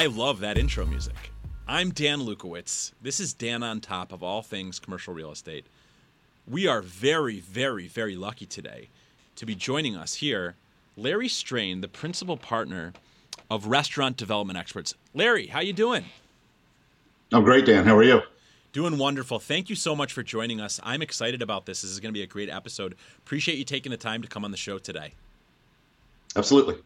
I love that intro music. I'm Dan Lukowitz. This is Dan on top of all things commercial real estate. We are very, very, very lucky today to be joining us here, Larry Strain, the principal partner of Restaurant Development Experts. Larry, how you doing? I'm great, Dan. How are you? Doing wonderful. Thank you so much for joining us. I'm excited about this. This is going to be a great episode. Appreciate you taking the time to come on the show today. Absolutely.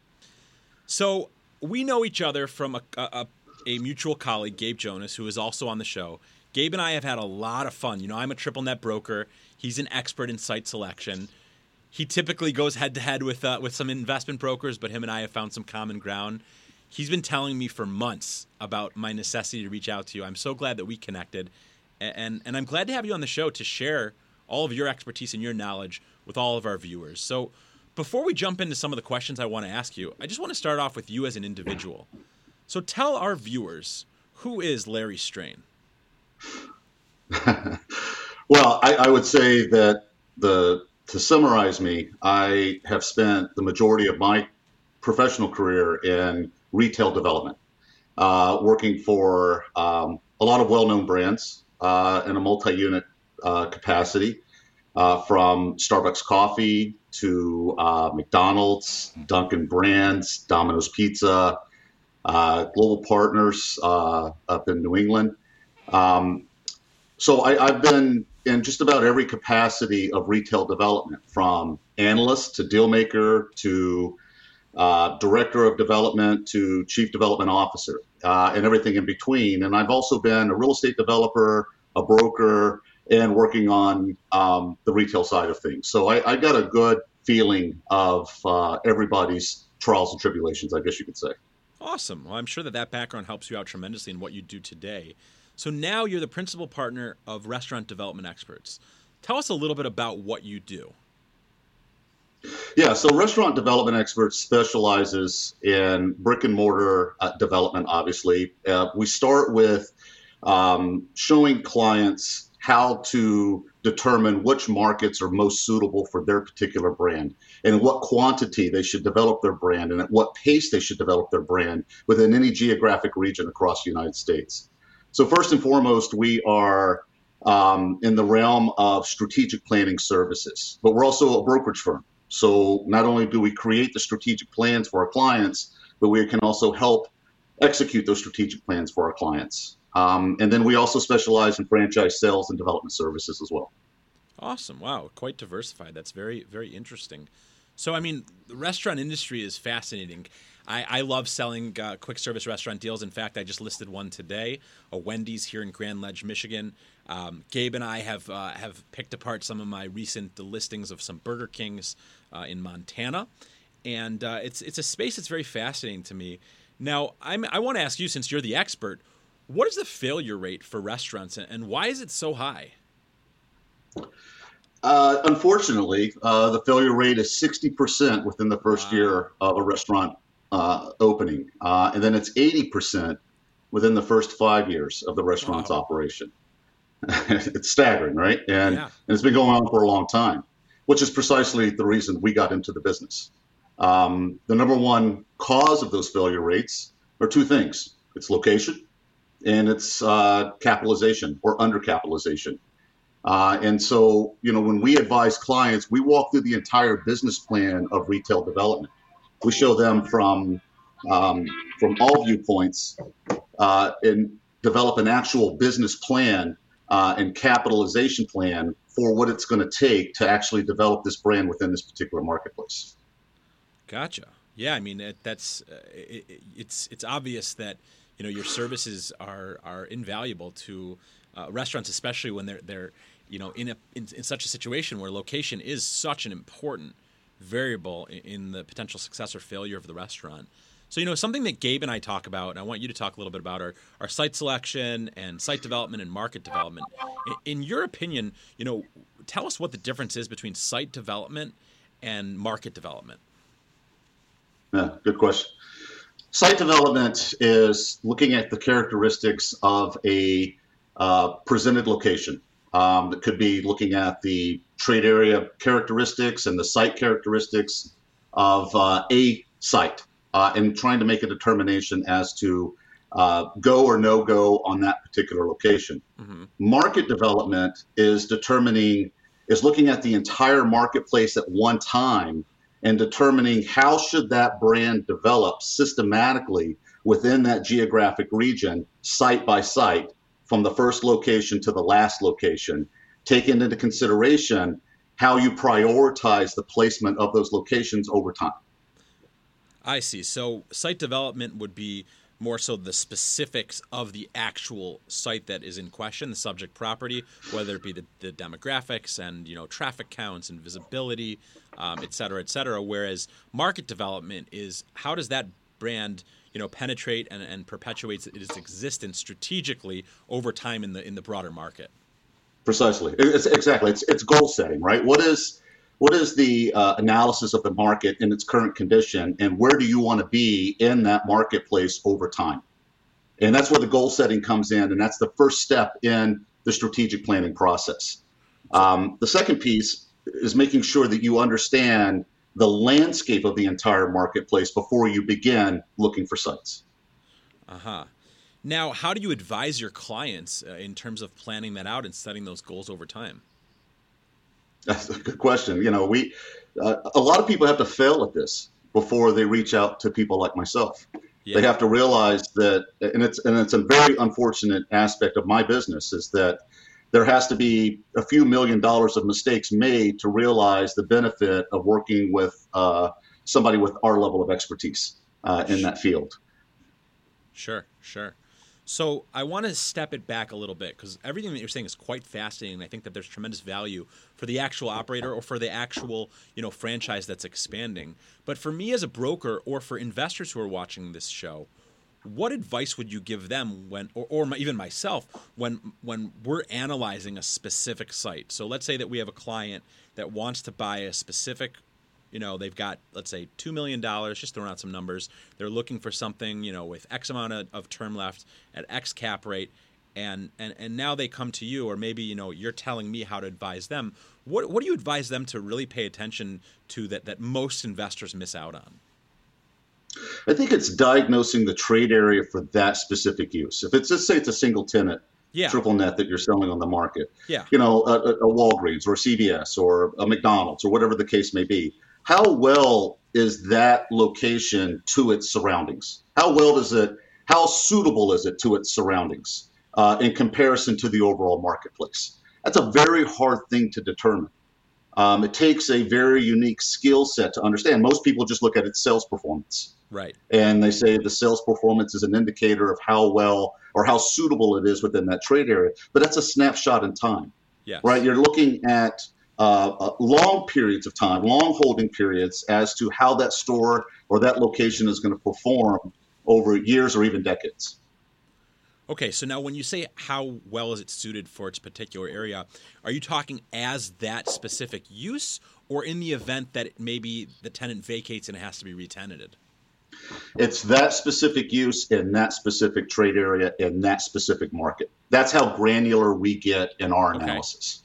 So we know each other from a, a, a, mutual colleague, Gabe Jonas, who is also on the show. Gabe and I have had a lot of fun. You know, I'm a triple net broker. He's an expert in site selection. He typically goes head to head with uh, with some investment brokers, but him and I have found some common ground. He's been telling me for months about my necessity to reach out to you. I'm so glad that we connected, and and I'm glad to have you on the show to share all of your expertise and your knowledge with all of our viewers. So before we jump into some of the questions I want to ask you, I just want to start off with you as an individual. So tell our viewers who is Larry Strain? well, I, I, would say that the to summarize me, I have spent the majority of my professional career in retail development, uh, working for um, a lot of well-known brands uh, in a multi-unit uh, capacity, uh, from Starbucks Coffee to uh, McDonald's, Dunkin' Brands, Domino's Pizza, uh, Global Partners uh, up in New England. Um, so I, have been in just about every capacity of retail development, from analyst to deal maker to uh, director of development to chief development officer, uh, and everything in between. And I've also been a real estate developer, a broker, and working on um, the retail side of things. So I, I got a good feeling of uh, everybody's trials and tribulations, I guess you could say. Awesome. Well, I'm sure that that background helps you out tremendously in what you do today. So now you're the principal partner of Restaurant Development Experts. Tell us a little bit about what you do. Yeah, so Restaurant Development Experts specializes in brick and mortar uh, development, obviously. Uh, we start with um, showing clients how to determine which markets are most suitable for their particular brand and what quantity they should develop their brand and at what pace they should develop their brand within any geographic region across the United States. So, first and foremost, we are um, in the realm of strategic planning services, but we're also a brokerage firm. So, not only do we create the strategic plans for our clients, but we can also help execute those strategic plans for our clients. Um, and then we also specialize in franchise sales and development services as well. Awesome. Wow. Quite diversified. That's very, very interesting. So, I mean, the restaurant industry is fascinating. I, I love selling uh, quick service restaurant deals. In fact, I just listed one today, a Wendy's here in Grand Ledge, Michigan. Um, Gabe and I have uh, have picked apart some of my recent listings of some Burger Kings uh, in Montana, and uh, it's it's a space that's very fascinating to me. Now, I'm, I want to ask you, since you're the expert, what is the failure rate for restaurants and why is it so high? Uh, unfortunately, uh, the failure rate is 60% within the first wow. year of a restaurant uh, opening. Uh, and then it's 80% within the first five years of the restaurant's wow. operation. it's staggering, right? And, yeah. and it's been going on for a long time, which is precisely the reason we got into the business. Um, the number one cause of those failure rates are two things it's location and it's uh, capitalization or undercapitalization. Uh, and so, you know, when we advise clients, we walk through the entire business plan of retail development. We show them from um, from all viewpoints uh, and develop an actual business plan uh, and capitalization plan for what it's going to take to actually develop this brand within this particular marketplace. Gotcha. Yeah, I mean it, that's uh, it, it's it's obvious that you know your services are are invaluable to uh, restaurants, especially when they're they're you know in a in, in, such a situation where location is such an important variable in, in, the potential success or failure of the restaurant. So you know something that Gabe and I talk about, and I want you to talk a little bit about our our site selection and site development and market development. In, in your opinion, you know, tell us what the difference is between site development and market development. Yeah, good question. Site development is looking at the characteristics of a uh, presented location. Um, it could be looking at the trade area characteristics and the site characteristics of uh, a site uh, and trying to make a determination as to uh, go or no go on that particular location. Mm-hmm. Market development is determining, is looking at the entire marketplace at one time and determining how should that brand develop systematically within that geographic region, site by site, from the first location to the last location, taking into consideration how you prioritize the placement of those locations over time. I see. So site development would be more so the specifics of the actual site that is in question, the subject property, whether it be the, the demographics and you know traffic counts and visibility, um, et cetera, et cetera. Whereas market development is how does that brand you know penetrate and, and perpetuates its existence strategically over time in the in the broader market. Precisely, it's, exactly. It's it's goal setting, right? What is what is the uh, analysis of the market in its current condition and where do you want to be in that marketplace over time? And that's where the goal setting comes in and that's the first step in the strategic planning process. Um, the second piece is making sure that you understand the landscape of the entire marketplace before you begin looking for sites. Uh-huh. Now how do you advise your clients uh, in terms of planning that out and setting those goals over time that's a good question. You know, we uh, a lot of people have to fail at this before they reach out to people like myself. Yeah. They have to realize that, and it's and it's a very unfortunate aspect of my business is that there has to be a few million dollars of mistakes made to realize the benefit of working with uh, somebody with our level of expertise uh, in that field. Sure, sure. So I want to step it back a little bit because everything that you're saying is quite fascinating. I think that there's tremendous value for the actual operator or for the actual you know franchise that's expanding. But for me as a broker or for investors who are watching this show, what advice would you give them when, or, or even myself, when when we're analyzing a specific site? So let's say that we have a client that wants to buy a specific you know they've got let's say $2 million just throwing out some numbers. They're looking for something you know with x amount of, of term left at x cap rate. And, and and now they come to you or maybe you know you're telling me how to advise them. What, what do you advise them to really pay attention to that that most investors miss out on? I think it's diagnosing the trade area for that specific use. If it's just say it's a single tenant yeah. triple net that you're selling on the market. Yeah. You know a, a walgreens or a cvs or a mcdonald's or whatever the case may be how well is that location to its surroundings? How well does it, how suitable is it to its surroundings uh, in comparison to the overall marketplace? That's a very hard thing to determine. Um, it takes a very unique skill set to understand. Most people just look at its sales performance. Right. And they say the sales performance is an indicator of how well or how suitable it is within that trade area. But that's a snapshot in time. Yeah. Right. You're looking at uh, uh, long periods of time, long holding periods, as to how that store or that location is going to perform over years or even decades. Okay, so now when you say how well is it suited for its particular area, are you talking as that specific use, or in the event that maybe the tenant vacates and it has to be retenanted? It's that specific use in that specific trade area in that specific market. That's how granular we get in our analysis.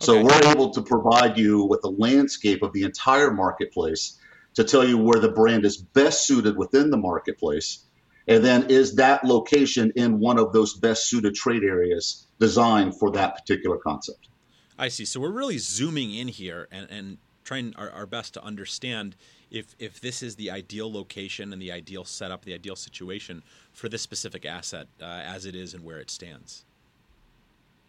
So okay. we're able to provide you with a landscape of the entire marketplace to tell you where the brand is best suited within the marketplace. And then is that location in one of those best suited trade areas designed for that particular concept? I see. So we're really zooming in here and, and trying our, our best to understand if if this is the ideal location and the ideal setup, the ideal situation for this specific asset uh, as it is and where it stands.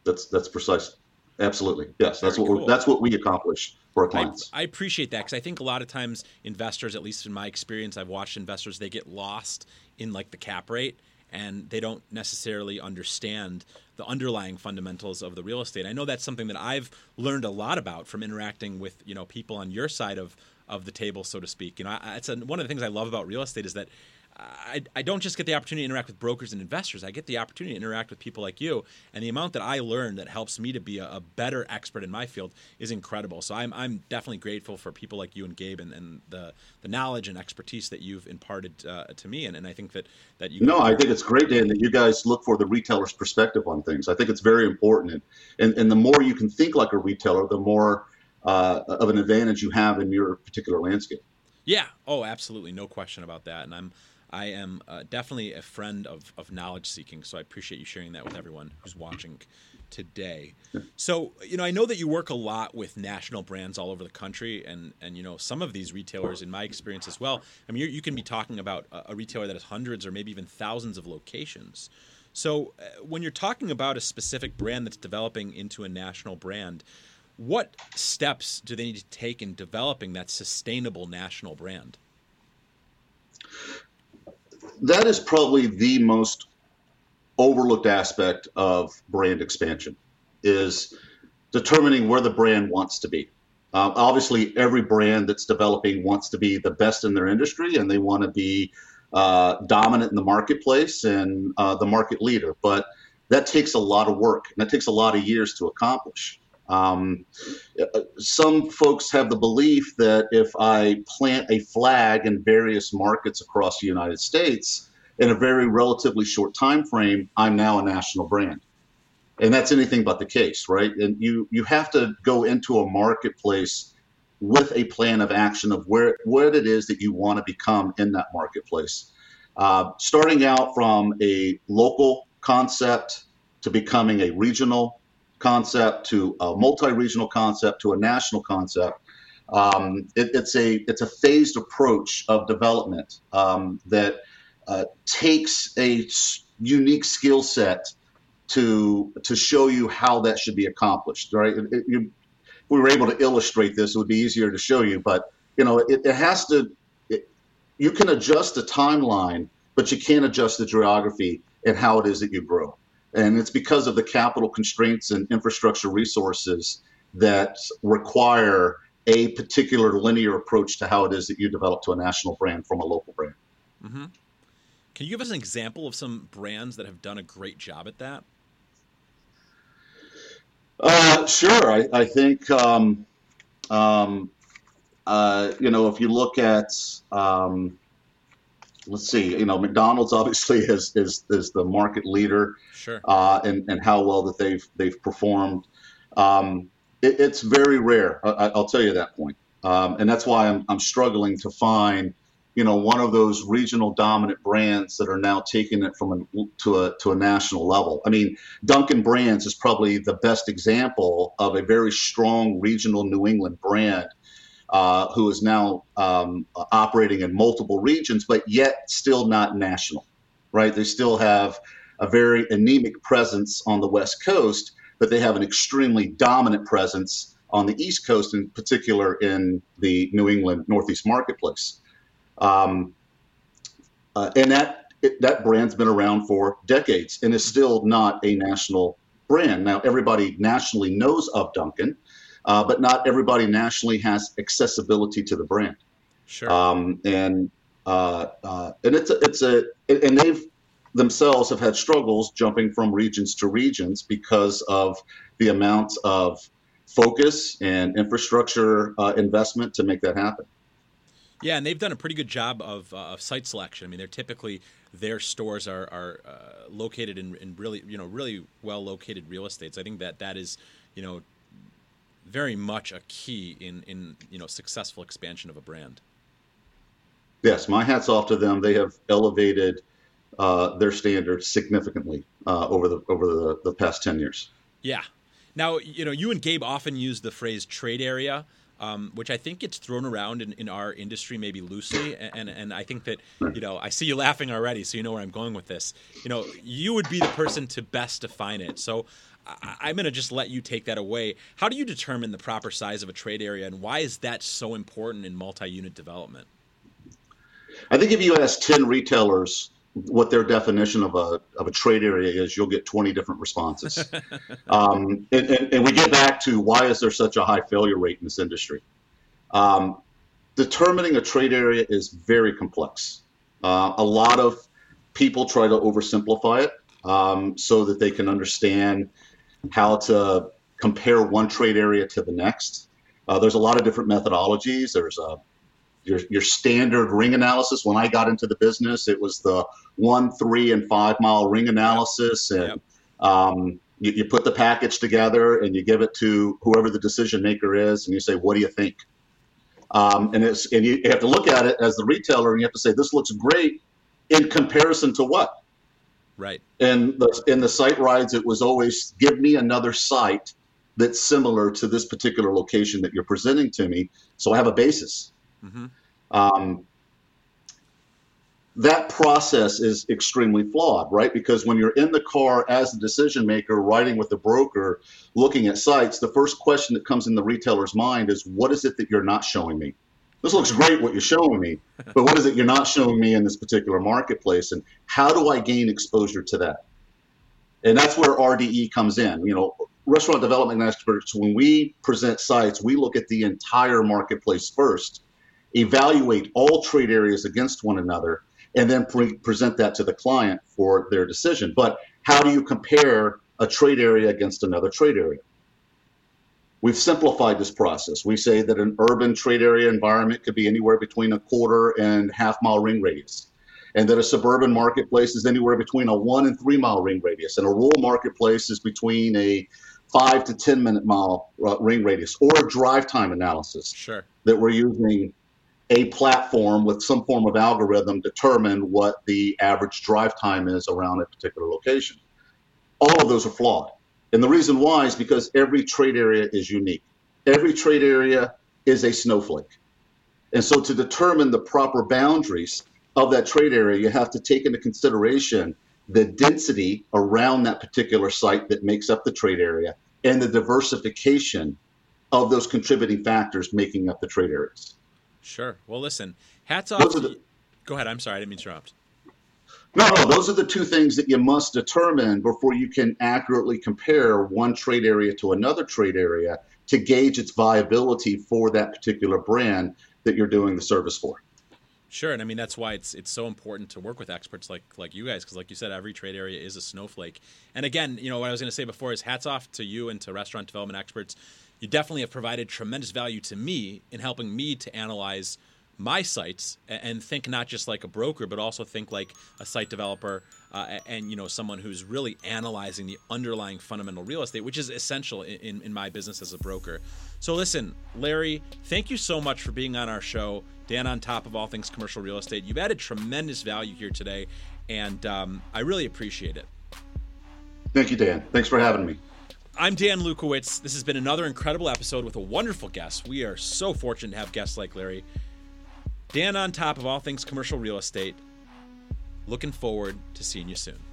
That's that's precise. Absolutely, yes. That's Very what cool. that's what we accomplish for our clients. I, I appreciate that because I think a lot of times investors, at least in my experience, I've watched investors they get lost in like the cap rate and they don't necessarily understand the underlying fundamentals of the real estate. I know that's something that I've learned a lot about from interacting with you know people on your side of of the table, so to speak. You know, it's a, one of the things I love about real estate is that I, I don't just get the opportunity to interact with brokers and investors. I get the opportunity to interact with people like you, and the amount that I learn that helps me to be a, a better expert in my field is incredible. So I'm, I'm definitely grateful for people like you and Gabe and, and the, the knowledge and expertise that you've imparted uh, to me. And, and I think that, that you. No, I think it's great, Dan, that you guys look for the retailer's perspective on things. I think it's very important. And, and the more you can think like a retailer, the more uh, of an advantage you have in your particular landscape. Yeah. Oh, absolutely. No question about that. And I'm I am uh, definitely a friend of, of knowledge seeking, so I appreciate you sharing that with everyone who's watching today. So, you know, I know that you work a lot with national brands all over the country, and and you know, some of these retailers, in my experience as well. I mean, you can be talking about a, retailer that has hundreds or maybe even thousands of locations. So, uh, when you're talking about a specific brand that's developing into a national brand, what steps do they need to take in developing that sustainable national brand? That is probably the most overlooked aspect of brand expansion is determining where the brand wants to be. Uh, obviously, every brand that's developing wants to be the best in their industry and they want to be uh, dominant in the marketplace and uh, the market leader. But that takes a lot of work and that takes a lot of years to accomplish. Um, some folks have the belief that if I plant a flag in various markets across the United States in a very relatively short time frame, I'm now a national brand. And that's anything but the case, right? And you you have to go into a marketplace with a plan of action of where what it is that you want to become in that marketplace. Uh, starting out from a local concept to becoming a regional concept to a multi-regional concept to a national concept. Um, it, it's a it's a phased approach of development um, that uh, takes a unique skill set to to show you how that should be accomplished. Right? It, it, you, if we were able to illustrate this, it would be easier to show you. But you know, it, it has to. you can adjust the timeline, but you can't adjust the geography and how it is that you grow. And it's because of the capital constraints and infrastructure resources that require a particular linear approach to how it is that you develop to a national brand from a local brand. Mm-hmm. Can you give us an example of some brands that have done a great job at that? Uh, sure. I, I think, um, um, uh, you know, if you look at, um, let's see, you know, McDonald's obviously is is, is the market leader, sure, uh, and and how well that they've they've performed. Um, it, it's very rare. I, will tell you that point, um, and that's why I'm I'm struggling to find, you know, one of those regional dominant brands that are now taking it from a, to a to a national level. I mean, Dunkin' Brands is probably the best example of a very strong regional New England brand uh, who is now um, operating in multiple regions, but yet still not national, right? They still have a very anemic presence on the West Coast, but they have an extremely dominant presence on the East Coast, in particular in the New England Northeast marketplace. Um, uh, and that it, that brand's been around for decades and is still not a national brand. Now, everybody nationally knows of Dunkin', uh, but not everybody nationally has accessibility to the brand. Sure. Um, and uh, uh, and it's a, it's a and they've themselves have had struggles jumping from regions to regions because of the amount of focus and infrastructure uh, investment to make that happen. Yeah, and they've done a pretty good job of, uh, of site selection. I mean, they're typically their stores are, are uh, located in, in really you know really well located real estates. I think that that is you know very much a key in in you know successful expansion of a brand. Yes, my hats off to them. They have elevated uh, their standards significantly uh, over the over the, the past ten years. Yeah. Now you know you and Gabe often use the phrase trade area. Um, which I think gets thrown around in, in our industry maybe loosely, and, and I think that you know I see you laughing already, so you know where I'm going with this. You know, you would be the person to best define it. So I, am going to just let you take that away. How do you determine the proper size of a trade area, and why is that so important in multi-unit development? I think if you ask ten retailers what their definition of a of a trade area is, you'll get 20 different responses. um, and, and, and, we get back to why is there such a high failure rate in this industry? Um, determining a trade area is very complex. Uh, a lot of people try to oversimplify it um, so that they can understand how to compare one trade area to the next. Uh, there's a lot of different methodologies. There's a your, your standard ring analysis. When I got into the business, it was the one, three, and five mile ring analysis, and yep. um, you, you, put the package together and you give it to whoever the decision maker is, and you say, "What do you think?" Um, and it's and you have to look at it as the retailer, and you have to say, "This looks great," in comparison to what? Right. And the, in the site rides, it was always give me another site that's similar to this particular location that you're presenting to me, so I have a basis. Mm-hmm. Um, that process is extremely flawed, right? Because when you're in the car as a decision maker, riding with the broker, looking at sites, the first question that comes in the retailer's mind is, "What is it that you're not showing me?" This looks great what you're showing me, but what is it you're not showing me in this particular marketplace? And how do I gain exposure to that? And that's where RDE comes in. You know, restaurant development experts, when we present sites, we look at the entire marketplace first, evaluate all trade areas against one another, and then pre- present that to the client for their decision. But how do you compare a trade area against another trade area? We've simplified this process. We say that an urban trade area environment could be anywhere between a quarter and half mile ring radius, and that a suburban marketplace is anywhere between a one and three mile ring radius, and a rural marketplace is between a five to 10 minute mile uh, ring radius, or a drive time analysis. Sure. That we're using a platform with some form of algorithm to determine what the average drive time is around a particular location. All of those are flawed. And the reason why is because every trade area is unique. Every trade area is a snowflake. And so to determine the proper boundaries of that trade area, you have to take into consideration the density around that particular site that makes up the trade area and the diversification of those contributing factors making up the trade areas. Sure. Well, listen, hats off. The, go ahead. I'm sorry. I didn't mean to interrupt. No, no, those are the two things that you must determine before you can accurately compare one trade area to another trade area to gauge its viability for that particular brand that you're doing the service for. Sure, and I mean that's why it's it's so important to work with experts like like you guys because like you said, every trade area is a snowflake. And again, you know what I was going to say before is hats off to you and to restaurant development experts. You definitely have provided tremendous value to me in helping me to analyze my sites and think not just like a broker, but also think like a site developer uh, and you know someone who's really analyzing the underlying fundamental real estate, which is essential in, in my business as a broker. So listen, Larry, thank you so much for being on our show. Dan on top of all things commercial real estate. You've added tremendous value here today, and um, I really appreciate it. Thank you, Dan. Thanks for having me. I'm Dan Lukowitz. This has been another incredible episode with a wonderful guest. We are so fortunate to have guests like Larry. Dan on top of all things commercial real estate. Looking forward to seeing you soon.